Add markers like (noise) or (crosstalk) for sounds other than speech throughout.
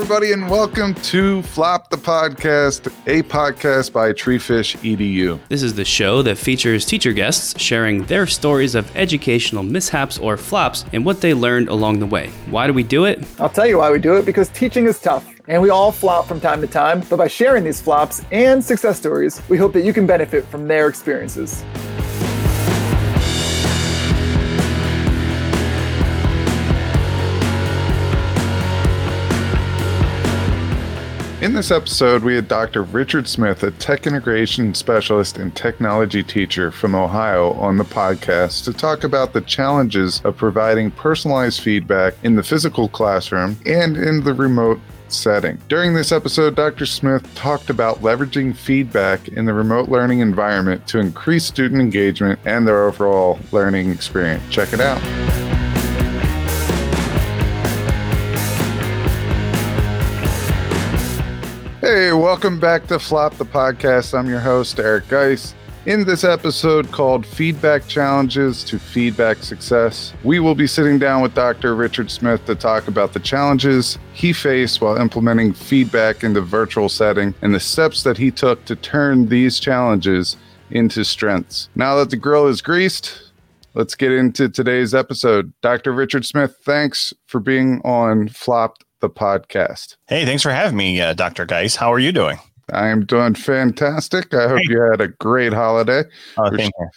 everybody, and welcome to Flop the Podcast, a podcast by Treefish EDU. This is the show that features teacher guests sharing their stories of educational mishaps or flops and what they learned along the way. Why do we do it? I'll tell you why we do it because teaching is tough. And we all flop from time to time, but by sharing these flops and success stories, we hope that you can benefit from their experiences. In this episode, we had Dr. Richard Smith, a tech integration specialist and technology teacher from Ohio, on the podcast to talk about the challenges of providing personalized feedback in the physical classroom and in the remote setting. During this episode, Dr. Smith talked about leveraging feedback in the remote learning environment to increase student engagement and their overall learning experience. Check it out. Welcome back to Flop the Podcast. I'm your host, Eric Geis. In this episode called Feedback Challenges to Feedback Success, we will be sitting down with Dr. Richard Smith to talk about the challenges he faced while implementing feedback in the virtual setting and the steps that he took to turn these challenges into strengths. Now that the grill is greased, let's get into today's episode. Dr. Richard Smith, thanks for being on Flop the podcast. Hey, thanks for having me, uh, Dr. Geis. How are you doing? I am doing fantastic. I hope you had a great holiday. Oh, thank you.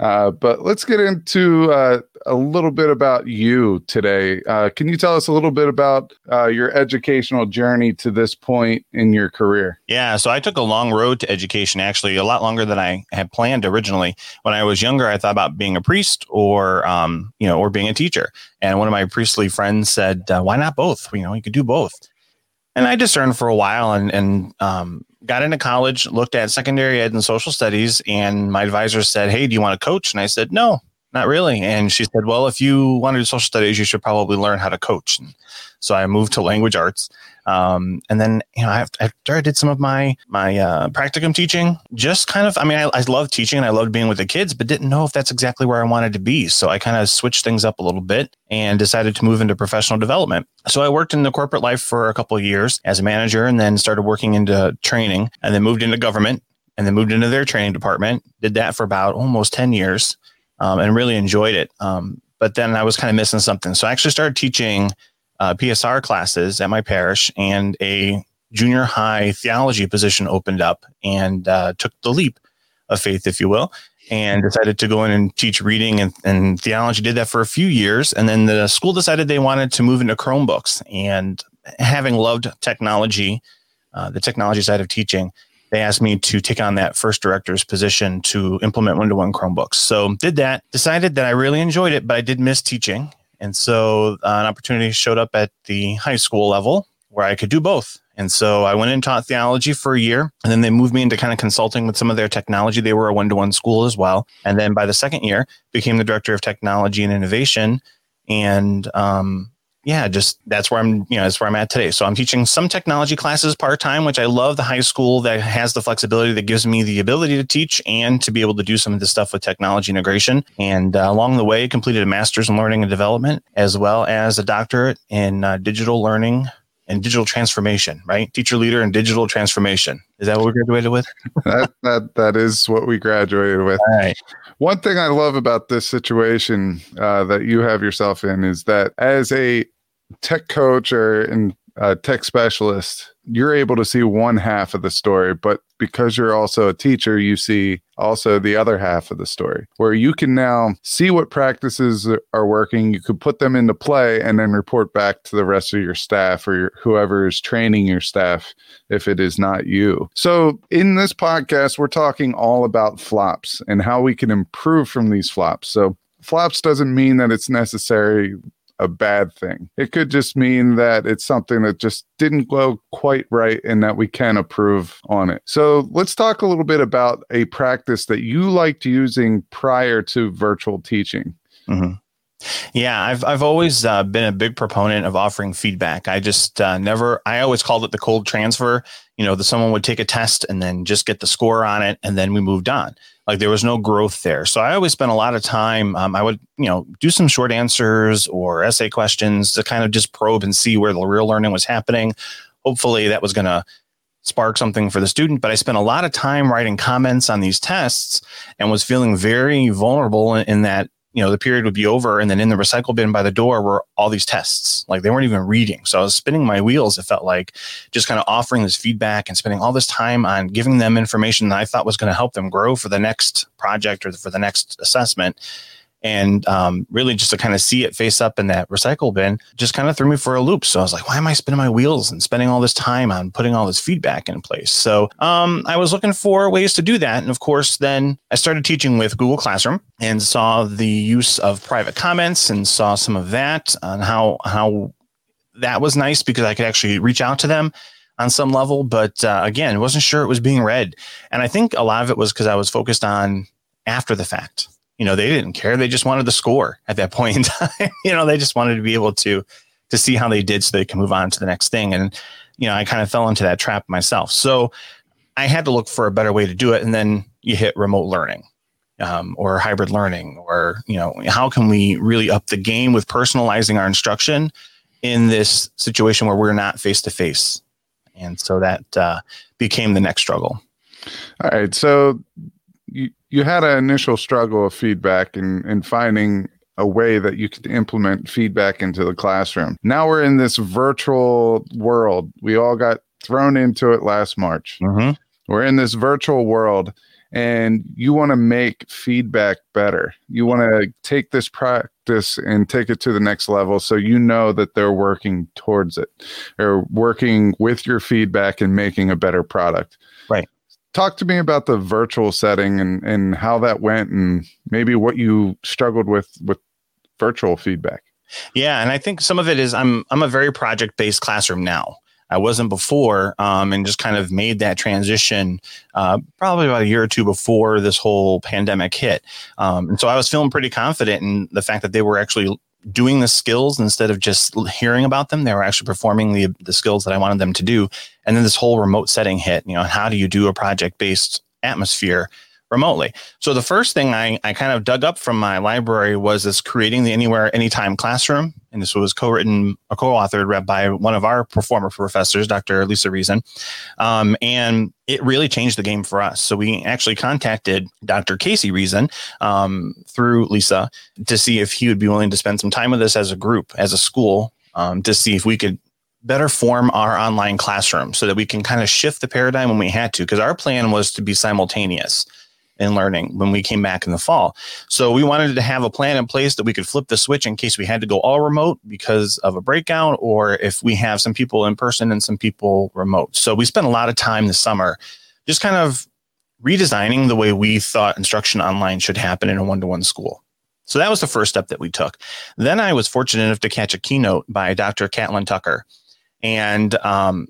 Uh, but let's get into uh, a little bit about you today. Uh, can you tell us a little bit about uh, your educational journey to this point in your career? Yeah, so I took a long road to education, actually, a lot longer than I had planned originally. When I was younger, I thought about being a priest or, um, you know, or being a teacher. And one of my priestly friends said, uh, "Why not both? You know, you could do both." And I discerned for a while, and and um, got into college, looked at secondary ed and social studies, and my advisor said, Hey, do you want to coach? And I said, No, not really. And she said, Well, if you want to do social studies, you should probably learn how to coach. And so I moved to language arts. Um, and then, you know, after I did some of my my uh, practicum teaching, just kind of, I mean, I, I love teaching and I loved being with the kids, but didn't know if that's exactly where I wanted to be. So I kind of switched things up a little bit and decided to move into professional development. So I worked in the corporate life for a couple of years as a manager, and then started working into training, and then moved into government, and then moved into their training department. Did that for about almost ten years, um, and really enjoyed it. Um, but then I was kind of missing something, so I actually started teaching uh, PSR classes at my parish, and a junior high theology position opened up, and uh, took the leap of faith, if you will, and decided to go in and teach reading and, and theology. Did that for a few years, and then the school decided they wanted to move into Chromebooks. And having loved technology, uh, the technology side of teaching, they asked me to take on that first director's position to implement one to one Chromebooks. So did that. Decided that I really enjoyed it, but I did miss teaching and so uh, an opportunity showed up at the high school level where I could do both. And so I went and taught theology for a year, and then they moved me into kind of consulting with some of their technology. They were a one to one school as well. And then by the second year, became the director of technology and innovation. And um, yeah, just that's where I'm, you know, that's where I'm at today. So I'm teaching some technology classes part time, which I love the high school that has the flexibility that gives me the ability to teach and to be able to do some of this stuff with technology integration. And uh, along the way, completed a master's in learning and development, as well as a doctorate in uh, digital learning and digital transformation, right? Teacher leader and digital transformation. Is that what we graduated with? (laughs) that, that, that is what we graduated with. Right. One thing I love about this situation uh, that you have yourself in is that as a tech coach or in a uh, tech specialist, you're able to see one half of the story, but because you're also a teacher, you see also the other half of the story where you can now see what practices are working. You could put them into play and then report back to the rest of your staff or your, whoever is training your staff if it is not you. So, in this podcast, we're talking all about flops and how we can improve from these flops. So, flops doesn't mean that it's necessary a bad thing. It could just mean that it's something that just didn't go quite right and that we can improve on it. So let's talk a little bit about a practice that you liked using prior to virtual teaching. Mm-hmm. Yeah, I've I've always uh, been a big proponent of offering feedback. I just uh, never. I always called it the cold transfer. You know, that someone would take a test and then just get the score on it, and then we moved on. Like there was no growth there. So I always spent a lot of time. Um, I would you know do some short answers or essay questions to kind of just probe and see where the real learning was happening. Hopefully, that was going to spark something for the student. But I spent a lot of time writing comments on these tests and was feeling very vulnerable in, in that you know the period would be over and then in the recycle bin by the door were all these tests. Like they weren't even reading. So i was spinning my wheels it felt like just kind of offering this feedback and spending all this time on giving them information that i thought was going to help them grow for the next project or for the next assessment and um, really just to kind of see it face up in that recycle bin just kind of threw me for a loop. So I was like, why am I spinning my wheels and spending all this time on putting all this feedback in place? So um, I was looking for ways to do that. And of course, then I started teaching with Google Classroom and saw the use of private comments and saw some of that on how, how that was nice because I could actually reach out to them on some level. But uh, again, wasn't sure it was being read. And I think a lot of it was because I was focused on after the fact you know, they didn't care. They just wanted the score at that point in (laughs) time. you know, they just wanted to be able to to see how they did so they can move on to the next thing. And, you know, I kind of fell into that trap myself. So I had to look for a better way to do it. And then you hit remote learning. Um, or hybrid learning, or you know, how can we really up the game with personalizing our instruction in this situation where we're not face to face? And so that uh, became the next struggle. All right. So you you had an initial struggle of feedback and and finding a way that you could implement feedback into the classroom. Now we're in this virtual world. We all got thrown into it last March. Mm-hmm. We're in this virtual world and you want to make feedback better. You want to take this practice and take it to the next level so you know that they're working towards it or working with your feedback and making a better product. Right talk to me about the virtual setting and and how that went and maybe what you struggled with with virtual feedback. Yeah and i think some of it is i'm i'm a very project based classroom now. I wasn't before um, and just kind of made that transition uh, probably about a year or two before this whole pandemic hit. Um, and so i was feeling pretty confident in the fact that they were actually doing the skills instead of just hearing about them. They were actually performing the the skills that I wanted them to do. And then this whole remote setting hit. You know, how do you do a project based atmosphere remotely? So the first thing I I kind of dug up from my library was this creating the anywhere anytime classroom, and this was co-written or co-authored read by one of our performer professors, Dr. Lisa Reason, um, and it really changed the game for us. So we actually contacted Dr. Casey Reason um, through Lisa to see if he would be willing to spend some time with us as a group, as a school, um, to see if we could better form our online classroom so that we can kind of shift the paradigm when we had to because our plan was to be simultaneous in learning when we came back in the fall. So we wanted to have a plan in place that we could flip the switch in case we had to go all remote because of a breakout or if we have some people in person and some people remote. So we spent a lot of time this summer just kind of redesigning the way we thought instruction online should happen in a one-to-one school. So that was the first step that we took. Then I was fortunate enough to catch a keynote by Dr. Catlin Tucker. And um,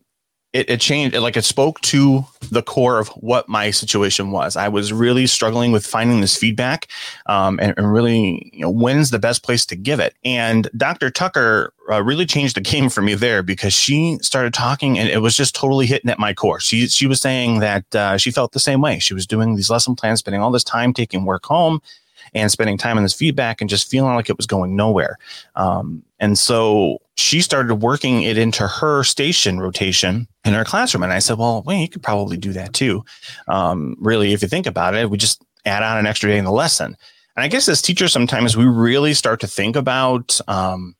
it, it changed like it spoke to the core of what my situation was. I was really struggling with finding this feedback um, and, and, really you know when's the best place to give it? And dr tucker uh, really changed the (laughs) game for me there because she started talking and it was just totally hitting at my core. She, she was saying that uh, she felt the same way. She was doing these lesson plans spending all this time taking work home and spending time on this feedback and just feeling like it was going nowhere. Um, and so she started working it into her station rotation in her classroom. And I said, well, wait, you could probably do that too. Um, really, if you think about it, we just add on an extra day in the lesson. And I guess as teachers, sometimes we really start to think about um,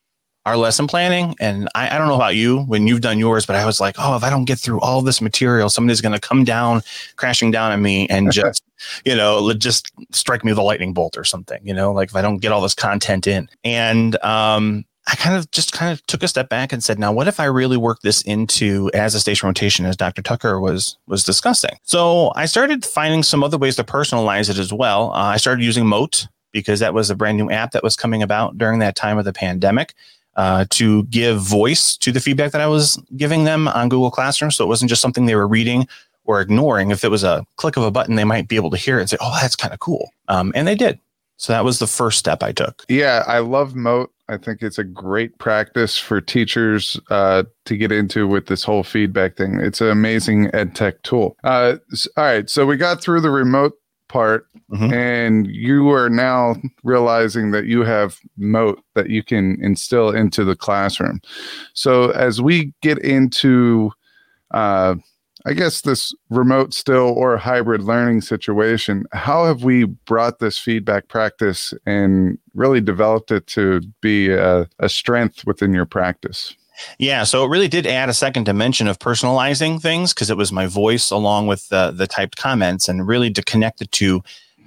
our lesson planning. And I, I, don't know about you when you've done yours, but I was like, oh, if I don't get through all this material, somebody's going to come down, crashing down on me and (laughs) just, you know, just strike me with a lightning bolt or something, you know, like if I don't get all this content in. And, um, I kind of just kind of took a step back and said, now what if I really work this into as a station rotation as Dr. Tucker was was discussing? So I started finding some other ways to personalize it as well. Uh, I started using Mote because that was a brand new app that was coming about during that time of the pandemic uh, to give voice to the feedback that I was giving them on Google Classroom. So it wasn't just something they were reading or ignoring. If it was a click of a button, they might be able to hear it and say, "Oh, that's kind of cool," um, and they did. So that was the first step I took. Yeah, I love Mote. I think it's a great practice for teachers uh, to get into with this whole feedback thing. It's an amazing ed tech tool. Uh, all right, so we got through the remote part, mm-hmm. and you are now realizing that you have Mote that you can instill into the classroom. So as we get into uh, I guess this remote still or hybrid learning situation, how have we brought this feedback practice and really developed it to be a, a strength within your practice? Yeah, so it really did add a second dimension of personalizing things because it was my voice along with the, the typed comments and really to connect the two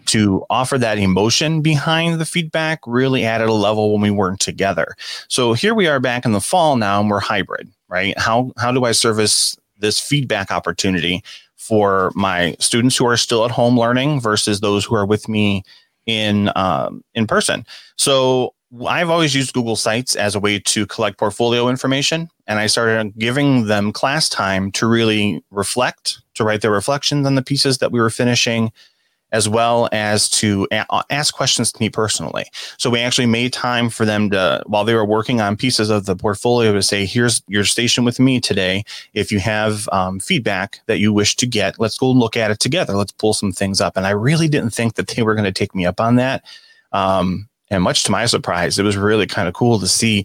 to offer that emotion behind the feedback really added a level when we weren't together. So here we are back in the fall now and we're hybrid, right? How how do I service this feedback opportunity for my students who are still at home learning versus those who are with me in um, in person. So I've always used Google Sites as a way to collect portfolio information, and I started giving them class time to really reflect, to write their reflections on the pieces that we were finishing, as well as to a- uh, ask questions to me personally. So we actually made time for them to, while they were working on pieces of the portfolio, to say, "Here's your station with me today. If you have um, feedback that you wish to get, let's go look at it together. Let's pull some things up." And I really didn't think that they were going to take me up on that. Um, and much to my surprise, it was really kind of cool to see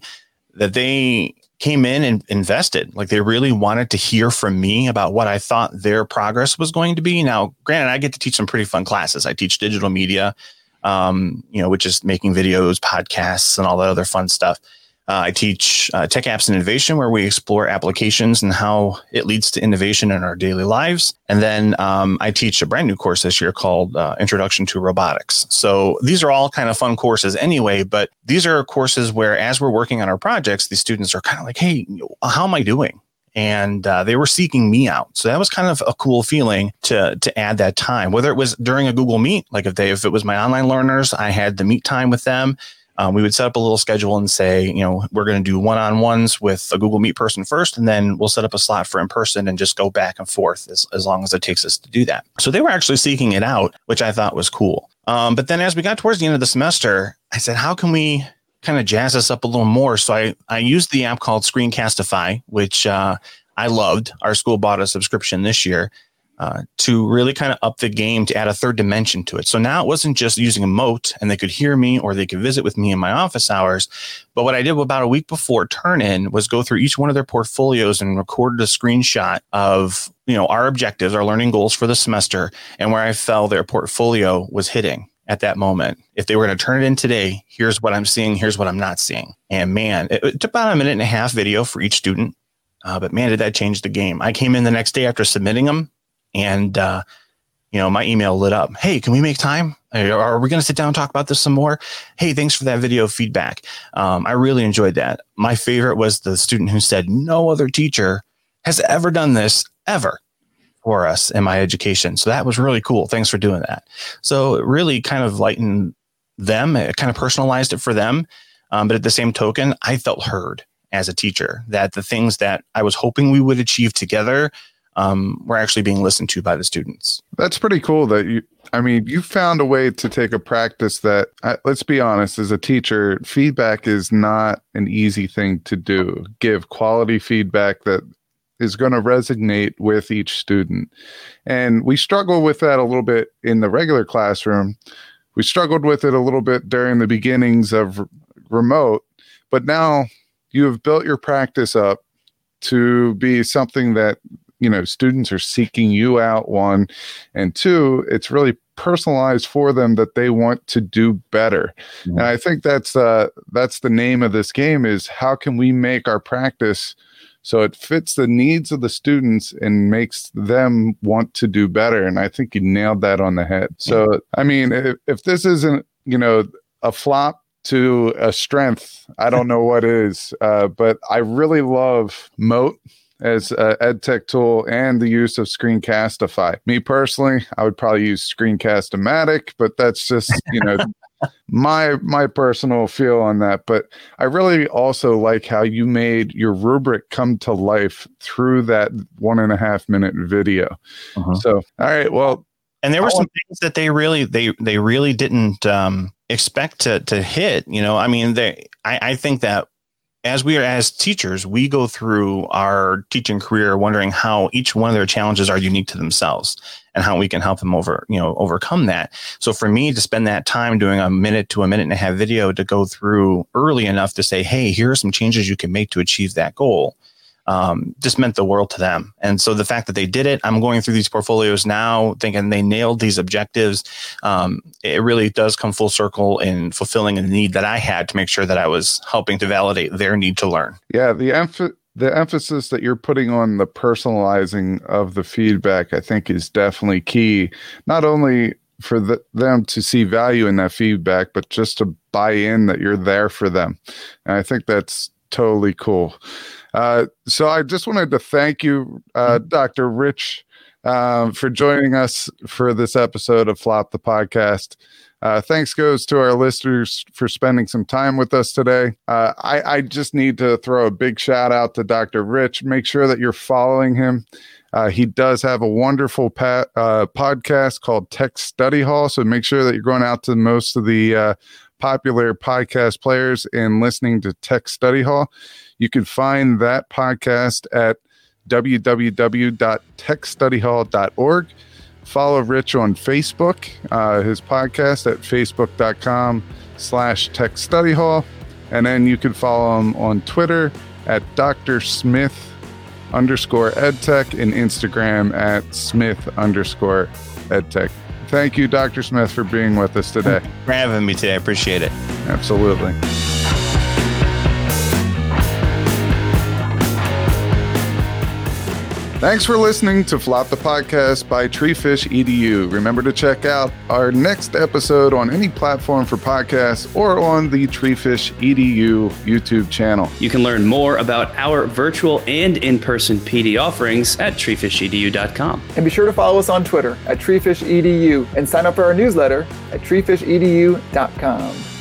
that they came in and invested. Like they really wanted to hear from me about what I thought their progress was going to be. Now, granted, I get to teach some pretty fun classes. I teach digital media, um, you know, which is making videos, podcasts, and all that other fun stuff. Uh, I teach uh, tech apps and innovation, where we explore applications and how it leads to innovation in our daily lives. And then um, I teach a brand new course this year called uh, Introduction to Robotics. So these are all kind of fun courses anyway, but these are courses where, as we're working on our projects, these students are kind of like, hey, how am I doing? and uh, they were seeking me out. So that was kind of a cool feeling to to add that time. Whether it was during a Google Meet, like if they if it was my online learners, I had the meet time with them um, we would set up a little schedule and say, you know, we're going to do one on ones with a Google Meet person first, and then we'll set up a slot for in person and just go back and forth as, as long as it takes us to do that. So they were actually seeking it out, which I thought was cool. Um, but then as we got towards the end of the semester, I said, how can we kind of jazz this up a little more? So I, I used the app called Screencastify, which uh, I loved. Our school bought a subscription this year uh, to really kind of up the game to add a third dimension to it. So now it wasn't just using a Mote and they could hear me or they could visit with me in my office hours. But what I did about a week before turn in was go through each one of their portfolios and recorded a screenshot of, you know, our objectives, our learning goals for the semester and where I felt their portfolio was hitting at that moment. If they were going to turn it in today, here's what I'm seeing, here's what I'm not seeing. And man, it, it took about a minute and a half video for each student. Uh, but man, did that change the game. I came in the next day after submitting them and uh, you know my email lit up hey can we make time? Are we going to sit down and talk about this some more? Hey thanks for that video feedback. Um, i really enjoyed that. My favorite was the student who said no other teacher has ever done this ever for us in my education. So that was really cool. Thanks for doing that. So it really kind of lightened them. It kind of personalized it for them. Um, but at the same token i felt heard as a teacher that the things that i was hoping we would achieve together um, we're actually being listened to by the students. That's pretty cool that you, I mean, you found a way to take a practice that, let's be honest, as a teacher, feedback is not an easy thing to do. Give quality feedback that is going to resonate with each student. And we struggle with that a little bit in the regular classroom. We struggled with it a little bit during the beginnings of remote, but now you have built your practice up to be something that you know students are seeking you out one and two it's really personalized for them that they want to do better. Mm-hmm. and i think that's uh that's the name of this game is how can we make our practice so it fits the needs of the students and makes them want to do better. And i think you nailed that on the head. So i mean if, if this isn't you know a flop to a strength i don't know what is. Uh, but i really love mote as an ed tech tool and the use of Screencastify. Me personally, I would probably use Screencast-O-Matic, but that's just, you know, (laughs) my my personal feel on that. But I really also like how you made your rubric come to life through that one and a half minute video. Uh-huh. So all right, well and there were some things that they really they they really didn't um expect to to hit. You know, I mean, they, I, I think that as we are as teachers, we go through our teaching career wondering how each one of their challenges are unique to themselves and how we can help them over, you know, overcome that. So for me to spend that time doing a minute to a minute and a half video to go through early enough to say, hey, here are some changes you can make to achieve that goal um, just meant the world to them. And so the fact that they did it, I'm going through these portfolios now thinking they nailed these objectives. Um, it really does come full circle in fulfilling a need that I had to make sure that I was helping to validate their need to learn. Yeah, the emph- the emphasis that you're putting on the personalizing of the feedback, I think, is definitely key. Not only for the, them to see value in that feedback, but just to buy in that you're there for them. And I think that's totally cool. Uh, so I just wanted to thank you, uh, mm-hmm. Dr. Rich, um, for joining us for this episode of Flop the Podcast. Uh, thanks goes to our listeners for spending some time with us today. Uh, I, I, just need to throw a big shout out to Dr. Rich. Make sure that you're following him. Uh, he does have a wonderful pa- uh, podcast called Tech Study Hall. So make sure that you're going out to most of the uh, popular podcast players and listening to Tech Study Hall. You can find that podcast at www.techstudyhall.org. Follow Rich on Facebook, uh, his podcast at facebook.com slash tech study hall. And then you can follow him on Twitter at Dr. Smith underscore edtech and Instagram at Smith underscore edtech. Thank you, Dr. Smith, for being with us today. For having me today. I appreciate it. Absolutely. Thanks for listening to Flop the Podcast by Treefish EDU. Remember to check out our next episode on any platform for podcasts or on the Treefish EDU YouTube channel. You can learn more about our virtual and in person PD offerings at treefishedu.com. And be sure to follow us on Twitter at treefishedu and sign up for our newsletter at treefishedu.com.